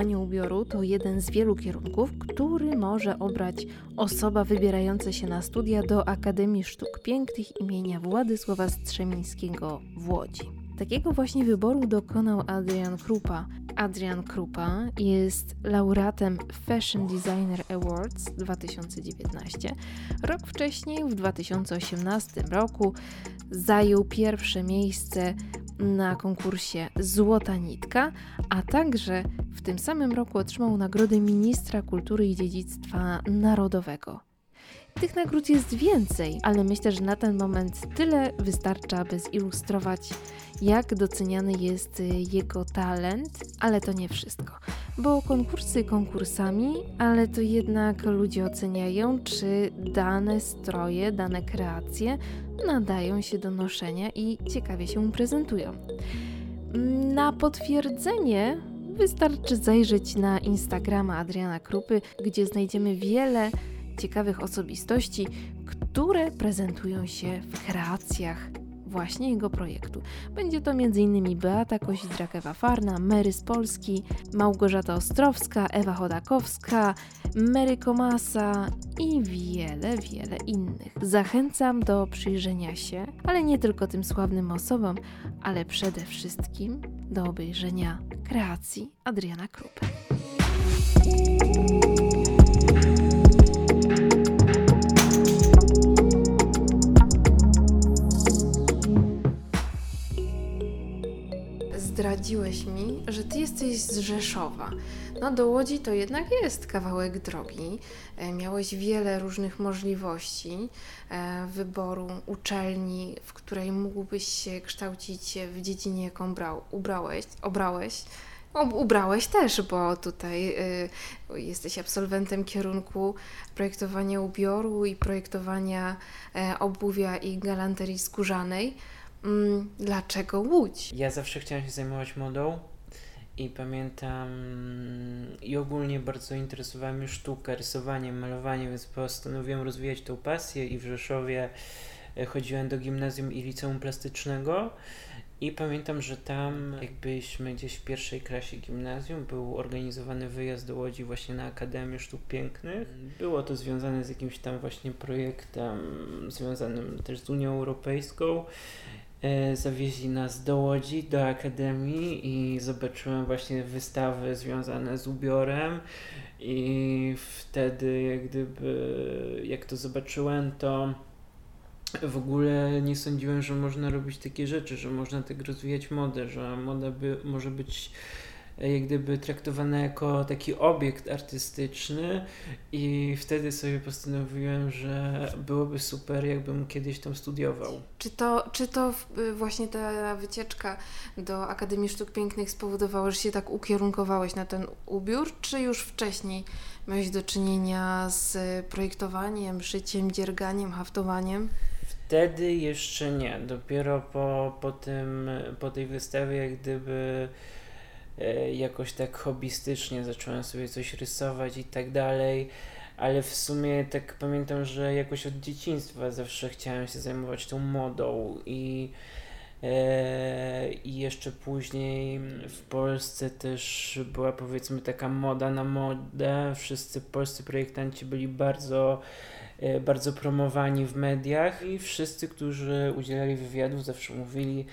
projektowanie ubioru to jeden z wielu kierunków, który może obrać osoba wybierająca się na studia do Akademii Sztuk Pięknych imienia Władysława Strzemińskiego w Łodzi. Takiego właśnie wyboru dokonał Adrian Krupa. Adrian Krupa jest laureatem Fashion Designer Awards 2019. Rok wcześniej, w 2018 roku, zajął pierwsze miejsce na konkursie Złota Nitka, a także w tym samym roku otrzymał nagrodę Ministra Kultury i Dziedzictwa Narodowego. Tych nagród jest więcej, ale myślę, że na ten moment tyle wystarcza, by zilustrować, jak doceniany jest jego talent, ale to nie wszystko. Bo konkursy konkursami, ale to jednak ludzie oceniają, czy dane stroje, dane kreacje nadają się do noszenia i ciekawie się prezentują. Na potwierdzenie wystarczy zajrzeć na Instagrama Adriana Krupy, gdzie znajdziemy wiele ciekawych osobistości, które prezentują się w kreacjach właśnie jego projektu. Będzie to m.in. Beata Kosidrak-Ewa-Farna, Mary z Polski, Małgorzata Ostrowska, Ewa Chodakowska, Mary Komasa i wiele, wiele innych. Zachęcam do przyjrzenia się, ale nie tylko tym sławnym osobom, ale przede wszystkim do obejrzenia kreacji Adriana Krupy. Jesteś z Rzeszowa. No do Łodzi to jednak jest kawałek drogi. E, miałeś wiele różnych możliwości e, wyboru uczelni, w której mógłbyś się kształcić w dziedzinie, jaką brał, ubrałeś, obrałeś. Ubrałeś też, bo tutaj y, jesteś absolwentem kierunku projektowania ubioru i projektowania obuwia i galanterii skórzanej. Mm, dlaczego Łódź? Ja zawsze chciałam się zajmować modą i pamiętam i ogólnie bardzo interesowała mnie sztuka, rysowanie, malowanie, więc postanowiłem rozwijać tą pasję i w Rzeszowie e, chodziłem do gimnazjum i liceum plastycznego i pamiętam, że tam jakbyśmy gdzieś w pierwszej klasie gimnazjum był organizowany wyjazd do Łodzi właśnie na Akademię Sztuk Pięknych. Było to związane z jakimś tam właśnie projektem związanym też z Unią Europejską zawieźli nas do Łodzi, do Akademii i zobaczyłem właśnie wystawy związane z ubiorem. I wtedy jak gdyby, jak to zobaczyłem, to w ogóle nie sądziłem, że można robić takie rzeczy, że można tak rozwijać modę, że moda by, może być jak gdyby traktowana jako taki obiekt artystyczny i wtedy sobie postanowiłem, że byłoby super, jakbym kiedyś tam studiował. Czy to, czy to y, właśnie ta wycieczka do Akademii Sztuk Pięknych spowodowała, że się tak ukierunkowałeś na ten ubiór, czy już wcześniej miałeś do czynienia z projektowaniem, szyciem, dzierganiem, haftowaniem? Wtedy jeszcze nie. Dopiero po, po, tym, po tej wystawie, jak gdyby E, jakoś tak hobbystycznie zacząłem sobie coś rysować i tak dalej, ale w sumie tak pamiętam, że jakoś od dzieciństwa zawsze chciałem się zajmować tą modą i e, i jeszcze później w Polsce też była powiedzmy taka moda na modę. Wszyscy polscy projektanci byli bardzo E, bardzo promowani w mediach i wszyscy, którzy udzielali wywiadów, zawsze mówili,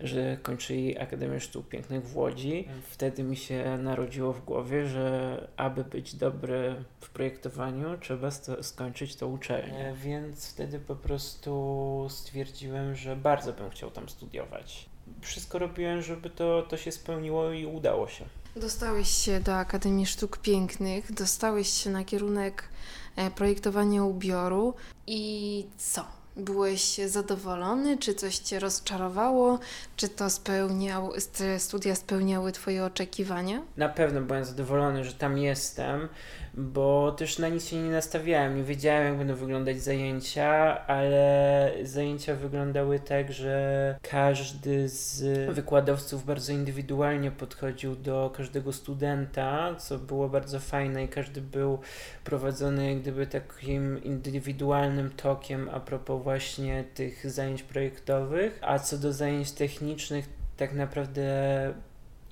że kończyli Akademię Sztuk Pięknych w Łodzi. Wtedy mi się narodziło w głowie, że aby być dobry w projektowaniu, trzeba skończyć to uczelnię. E, więc wtedy po prostu stwierdziłem, że bardzo bym chciał tam studiować. Wszystko robiłem, żeby to, to się spełniło i udało się. Dostałeś się do Akademii Sztuk Pięknych, dostałeś się na kierunek E, projektowanie ubioru i co? Byłeś zadowolony? Czy coś Cię rozczarowało? Czy to spełniał, te studia spełniały Twoje oczekiwania? Na pewno byłem zadowolony, że tam jestem, bo też na nic się nie nastawiałem. Nie wiedziałem, jak będą wyglądać zajęcia, ale zajęcia wyglądały tak, że każdy z wykładowców bardzo indywidualnie podchodził do każdego studenta, co było bardzo fajne i każdy był prowadzony jak gdyby takim indywidualnym tokiem a propos właśnie tych zajęć projektowych, a co do zajęć technicznych, tak naprawdę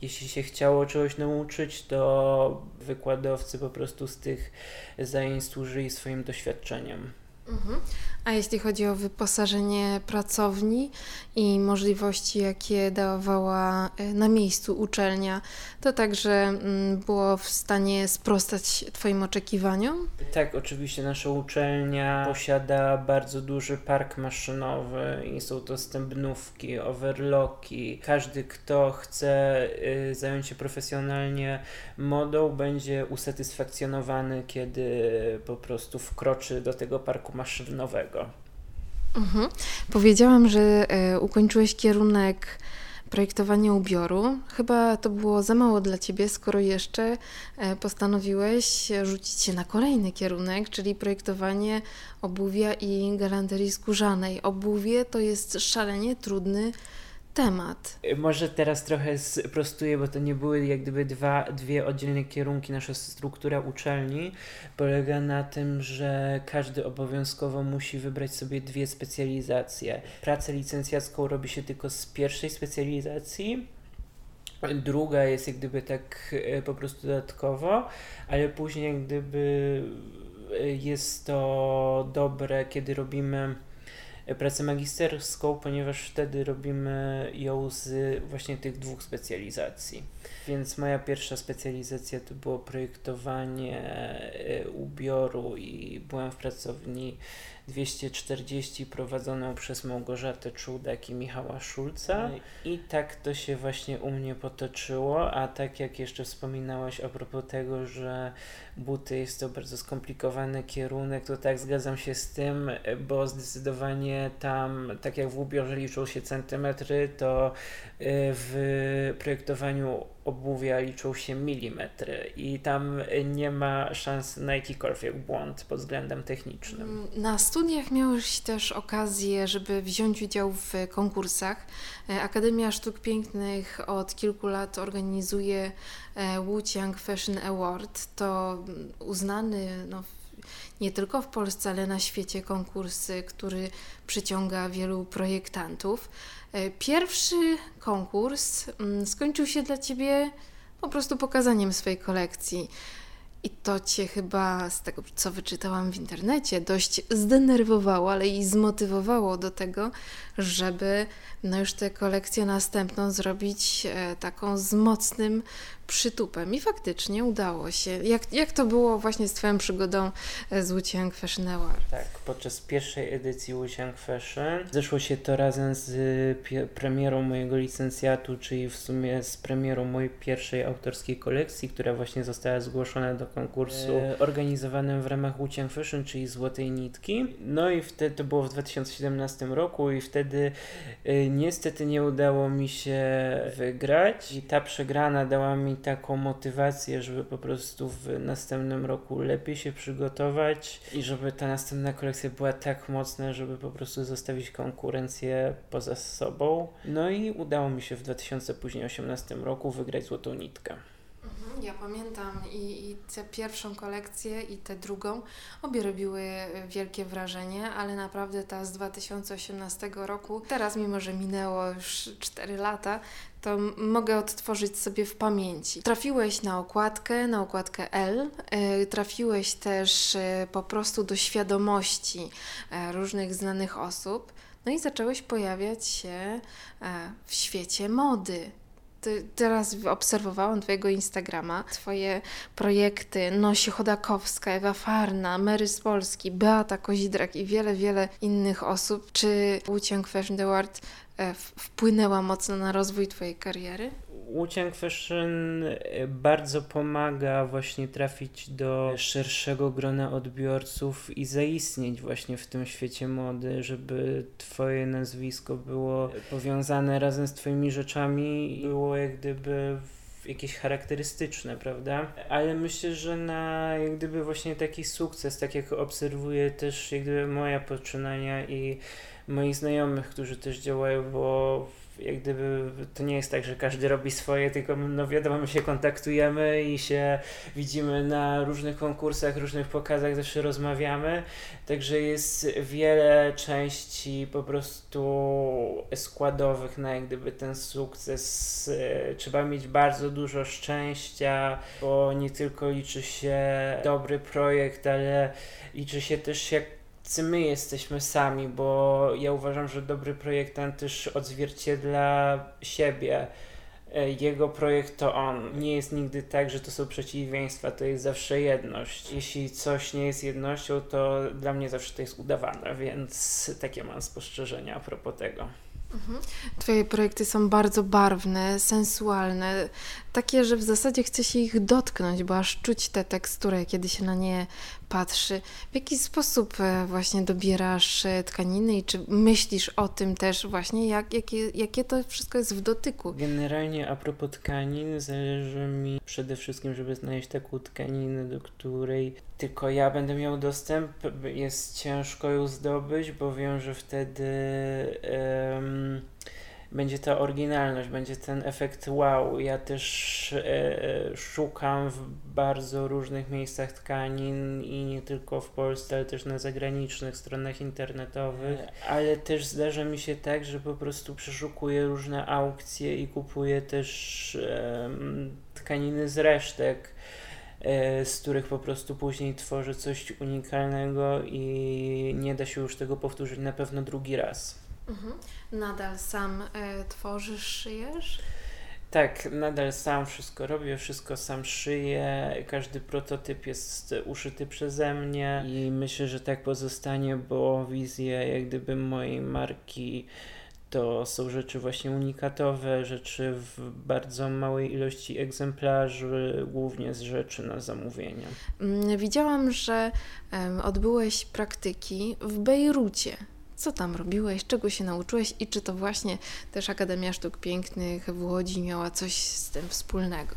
jeśli się chciało czegoś nauczyć, to wykładowcy po prostu z tych zajęć służyli swoim doświadczeniem. Mhm. A jeśli chodzi o wyposażenie pracowni i możliwości, jakie dawała e, na miejscu uczelnia, to także mm, było w stanie sprostać Twoim oczekiwaniom? Tak, oczywiście nasza uczelnia posiada bardzo duży park maszynowy i są to stępnówki, overlocki. Każdy, kto chce y, zająć się profesjonalnie modą, będzie usatysfakcjonowany, kiedy po prostu wkroczy do tego parku maszynowego. Mhm. Powiedziałam, że e, ukończyłeś kierunek projektowania ubioru. Chyba to było za mało dla ciebie, skoro jeszcze e, postanowiłeś rzucić się na kolejny kierunek, czyli projektowanie obuwia i galanterii skórzanej. Obuwie to jest szalenie trudny temat. Może teraz trochę sprostuję, bo to nie były jak gdyby dwa, dwie oddzielne kierunki. Nasza struktura uczelni polega na tym, że każdy obowiązkowo musi wybrać sobie dwie specjalizacje. Pracę licencjacką robi się tylko z pierwszej specjalizacji, Druga jest jak gdyby tak e, po prostu dodatkowo, ale później jak gdyby e, jest to dobre, kiedy robimy pracę magisterską, ponieważ wtedy robimy ją z właśnie tych dwóch specjalizacji. Więc moja pierwsza specjalizacja to było projektowanie e, ubioru i byłem w pracowni 240 prowadzoną przez Małgorzatę Czudek i Michała Szulca. I tak to się właśnie u mnie potoczyło, a tak jak jeszcze wspominałaś a propos tego, że buty jest to bardzo skomplikowany kierunek, to tak zgadzam się z tym, bo zdecydowanie tam, tak jak w ubiorze liczą się centymetry, to y, w projektowaniu obuwia liczą się milimetry i tam nie ma szans na jakikolwiek błąd pod względem technicznym. Na studiach miałeś też okazję, żeby wziąć udział w konkursach. E, Akademia Sztuk Pięknych od kilku lat organizuje e, Wujiang Fashion Award. To uznany no, nie tylko w Polsce, ale na świecie konkurs, który przyciąga wielu projektantów. E, pierwszy konkurs mm, skończył się dla Ciebie po prostu pokazaniem swojej kolekcji. I to cię chyba, z tego co wyczytałam w internecie, dość zdenerwowało, ale i zmotywowało do tego, żeby no już tę kolekcję następną zrobić e, taką z mocnym przytupem. I faktycznie udało się. Jak, jak to było właśnie z Twoją przygodą e, z Wuciang Fashion Award? Tak, podczas pierwszej edycji Wuciang Fashion zeszło się to razem z premierą mojego licencjatu, czyli w sumie z premierą mojej pierwszej autorskiej kolekcji, która właśnie została zgłoszona do konkursu e... organizowanym w ramach Wuciang Fashion, czyli Złotej Nitki. No i wtedy to było w 2017 roku i wtedy e, niestety nie udało mi się wygrać i ta przegrana dała mi taką motywację, żeby po prostu w następnym roku lepiej się przygotować i żeby ta następna kolekcja była tak mocna, żeby po prostu zostawić konkurencję poza sobą. No i udało mi się w 2018 roku wygrać Złotą Nitkę. Ja pamiętam i, i tę pierwszą kolekcję i tę drugą. Obie robiły wielkie wrażenie, ale naprawdę ta z 2018 roku, teraz mimo, że minęło już 4 lata, to mogę odtworzyć sobie w pamięci. Trafiłeś na okładkę, na okładkę L, e, trafiłeś też e, po prostu do świadomości e, różnych znanych osób, no i zacząłeś pojawiać się w świecie mody teraz obserwowałam Twojego Instagrama, Twoje projekty Nosi Chodakowska, Ewa Farna, Mary z Polski, Beata Kozidrak i wiele, wiele innych osób. Czy Łuciąg Fashion Award e, wpłynęła mocno na rozwój Twojej kariery? Łuciang Fashion y, bardzo pomaga właśnie trafić do szerszego grona odbiorców i zaistnieć właśnie w tym świecie mody, żeby twoje nazwisko było powiązane razem z twoimi rzeczami było jak gdyby jakieś charakterystyczne, prawda? Ale myślę, że na jak gdyby właśnie taki sukces, tak jak obserwuję też jak gdyby moje poczynania i moich znajomych, którzy też działają, bo jak gdyby to nie jest tak, że każdy robi swoje, tylko no wiadomo, my się kontaktujemy i się widzimy na różnych konkursach, różnych pokazach, zawsze rozmawiamy, także jest wiele części po prostu składowych na jak gdyby ten sukces. Trzeba mieć bardzo dużo szczęścia, bo nie tylko liczy się dobry projekt, ale liczy się też jak my jesteśmy sami, bo ja uważam, że dobry projektant też odzwierciedla siebie. E, jego projekt to on. Nie jest nigdy tak, że to są przeciwieństwa, to jest zawsze jedność. Jeśli coś nie jest jednością, to dla mnie zawsze to jest udawane, więc takie mam spostrzeżenia a propos tego. Mhm. Twoje projekty są bardzo barwne, sensualne, takie, że w zasadzie chce się ich dotknąć, bo aż czuć tę teksturę, kiedy się na nie patrzy. W jaki sposób e, właśnie dobierasz e, tkaniny i czy myślisz o tym też właśnie, jak, jakie, jakie to wszystko jest w dotyku? Generalnie a propos tkanin, zależy mi przede wszystkim, żeby znaleźć taką tkaninę, do której tylko ja będę miał dostęp. Jest ciężko ją zdobyć, bo wiem, że wtedy... Um, będzie ta oryginalność, będzie ten efekt wow. Ja też e, szukam w bardzo różnych miejscach tkanin i nie tylko w Polsce, ale też na zagranicznych stronach internetowych, ale też zdarza mi się tak, że po prostu przeszukuję różne aukcje i kupuję też e, tkaniny z resztek e, z których po prostu później tworzę coś unikalnego i nie da się już tego powtórzyć na pewno drugi raz. Mhm. Nadal sam e, tworzysz, szyjesz? Tak, nadal sam wszystko robię, wszystko sam szyję. Każdy prototyp jest uszyty przeze mnie i myślę, że tak pozostanie, bo wizje jak gdyby mojej marki to są rzeczy właśnie unikatowe, rzeczy w bardzo małej ilości egzemplarzy, głównie z rzeczy na zamówienie. Mm, widziałam, że odbyłeś praktyki w Bejrucie. Co tam robiłeś, czego się nauczyłeś i czy to właśnie też Akademia Sztuk Pięknych w Łodzi miała coś z tym wspólnego?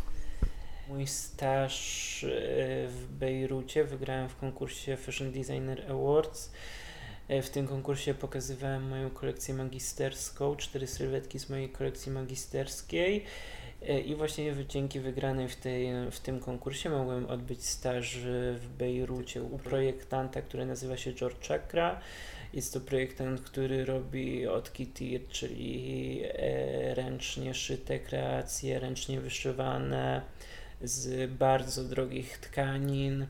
Mój staż e, w Bejrucie wygrałem w konkursie Fashion Designer Awards. E, w tym konkursie pokazywałem moją kolekcję magisterską, cztery sylwetki z mojej kolekcji magisterskiej. E, I właśnie dzięki wygranej w, tej, w tym konkursie mogłem odbyć staż w Bejrucie u projektanta, który nazywa się George Chakra. Jest to projektant, który robi od Kitty, czyli e, ręcznie szyte kreacje, ręcznie wyszywane z bardzo drogich tkanin.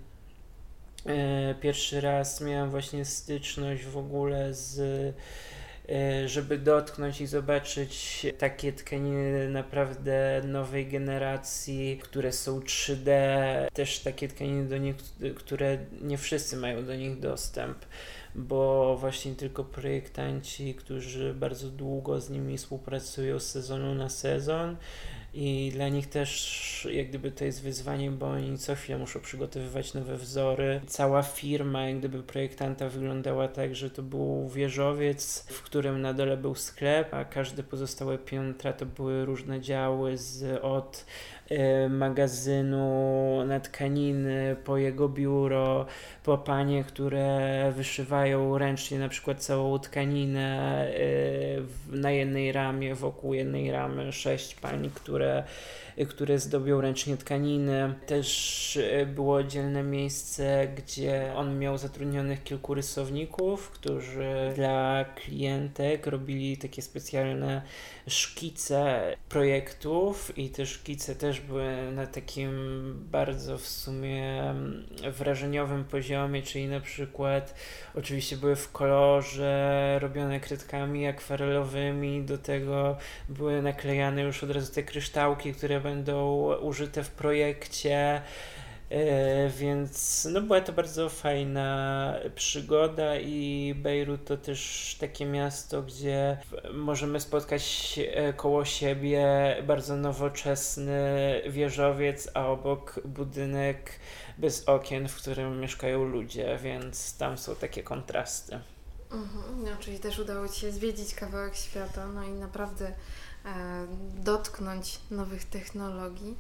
E, pierwszy raz miałem właśnie styczność w ogóle z żeby dotknąć i zobaczyć takie tkaniny naprawdę nowej generacji, które są 3D, też takie tkaniny, do które nie wszyscy mają do nich dostęp bo właśnie tylko projektanci, którzy bardzo długo z nimi współpracują z sezonu na sezon i dla nich też jak gdyby to jest wyzwanie, bo oni co chwilę muszą przygotowywać nowe wzory. Cała firma jak gdyby projektanta wyglądała tak, że to był wieżowiec, w którym na dole był sklep, a każde pozostałe piętra to były różne działy z od magazynu na tkaniny, po jego biuro, po panie, które wyszywają ręcznie na przykład całą tkaninę y, na jednej ramie, wokół jednej ramy, sześć pań, które które zdobią ręcznie tkaniny. Też e, było oddzielne miejsce, gdzie on miał zatrudnionych kilku rysowników, którzy dla klientek robili takie specjalne szkice projektów i te szkice też były na takim bardzo w sumie mm, wrażeniowym poziomie, czyli na przykład oczywiście były w kolorze, robione kredkami akwarelowymi, do tego były naklejane już od razu te kryształki, które będą użyte w projekcie. E, więc no była to bardzo fajna przygoda i Bejrut to też takie miasto, gdzie możemy spotkać e, koło siebie bardzo nowoczesny wieżowiec, a obok budynek bez okien, w którym mieszkają ludzie, więc tam są takie kontrasty. Mhm, no, czyli też udało Ci się zwiedzić kawałek świata, no i naprawdę E, dotknąć nowych technologii.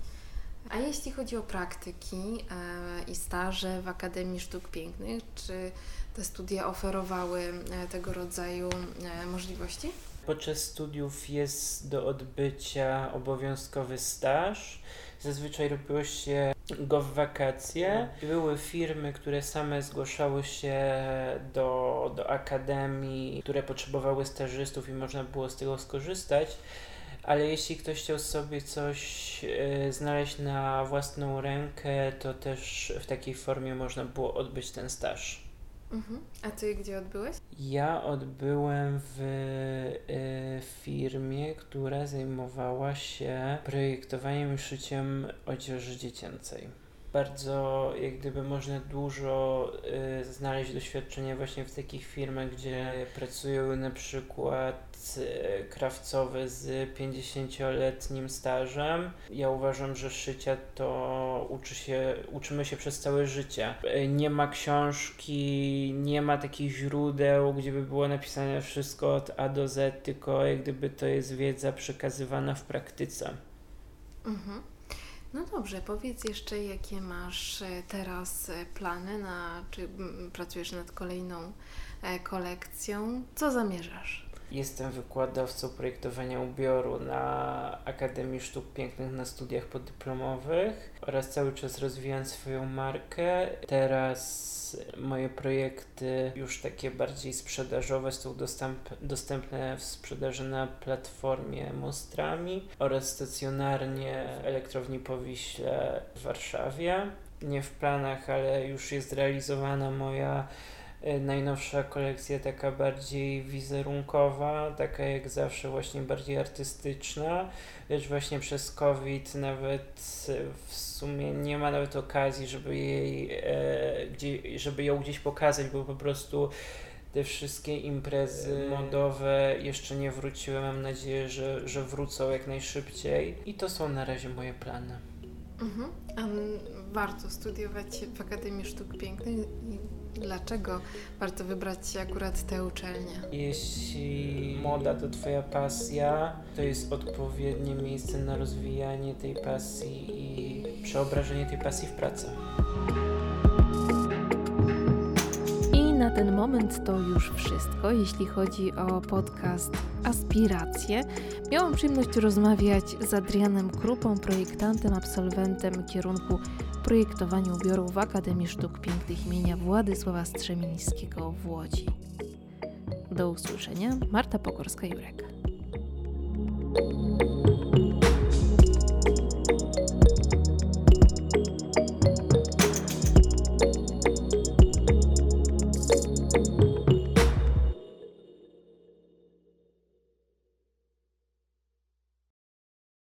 A jeśli chodzi o praktyki e, i staże w Akademii Sztuk Pięknych, czy te studia oferowały e, tego rodzaju możliwości? Podczas studiów jest do odbycia obowiązkowy staż. Zazwyczaj robiło się go w wakacje. Były firmy, które same zgłaszały się do, do akademii, które potrzebowały stażystów i można było z tego skorzystać ale jeśli ktoś chciał sobie coś y, znaleźć na własną rękę, to też w takiej formie można było odbyć ten staż. Mhm. A ty gdzie odbyłeś? Ja odbyłem w y, firmie, która zajmowała się projektowaniem i szyciem odzieży dziecięcej bardzo, jak gdyby można dużo y, znaleźć doświadczenia właśnie w takich firmach, gdzie pracują na przykład y, krawcowe z 50-letnim stażem. Ja uważam, że szycia to uczy się, uczymy się przez całe życie. Nie ma książki, nie ma takich źródeł, gdzie by było napisane wszystko od A do Z, tylko jak gdyby to jest wiedza przekazywana w praktyce. Mhm. No dobrze, powiedz jeszcze, jakie masz e, teraz e, plany, na, czy pracujesz nad kolejną e, kolekcją? Co zamierzasz? Jestem wykładowcą projektowania ubioru na Akademii Sztuk Pięknych na studiach podyplomowych oraz cały czas rozwijam swoją markę. Teraz moje projekty już takie bardziej sprzedażowe są dostęp, dostępne w sprzedaży na platformie Mostrami oraz stacjonarnie w elektrowni Powiśle w Warszawie. Nie w planach, ale już jest realizowana moja najnowsza kolekcja taka bardziej wizerunkowa, taka jak zawsze właśnie bardziej artystyczna, lecz właśnie przez COVID nawet w sumie nie ma nawet okazji, żeby jej, e, gdzie, żeby ją gdzieś pokazać, bo po prostu te wszystkie imprezy modowe jeszcze nie wróciły. Mam nadzieję, że, że wrócą jak najszybciej. I to są na razie moje plany. Mhm. warto studiować w Akademii Sztuk Pięknych i dlaczego warto wybrać się akurat tę uczelnię? Jeśli moda to Twoja pasja, to jest odpowiednie miejsce na rozwijanie tej pasji i przeobrażenie tej pasji w pracę. na ten moment to już wszystko, jeśli chodzi o podcast Aspiracje. Miałam przyjemność rozmawiać z Adrianem Krupą, projektantem, absolwentem kierunku projektowania ubiorów w Akademii Sztuk Pięknych imienia Władysława Strzemińskiego w Łodzi. Do usłyszenia. Marta Pokorska-Jurek.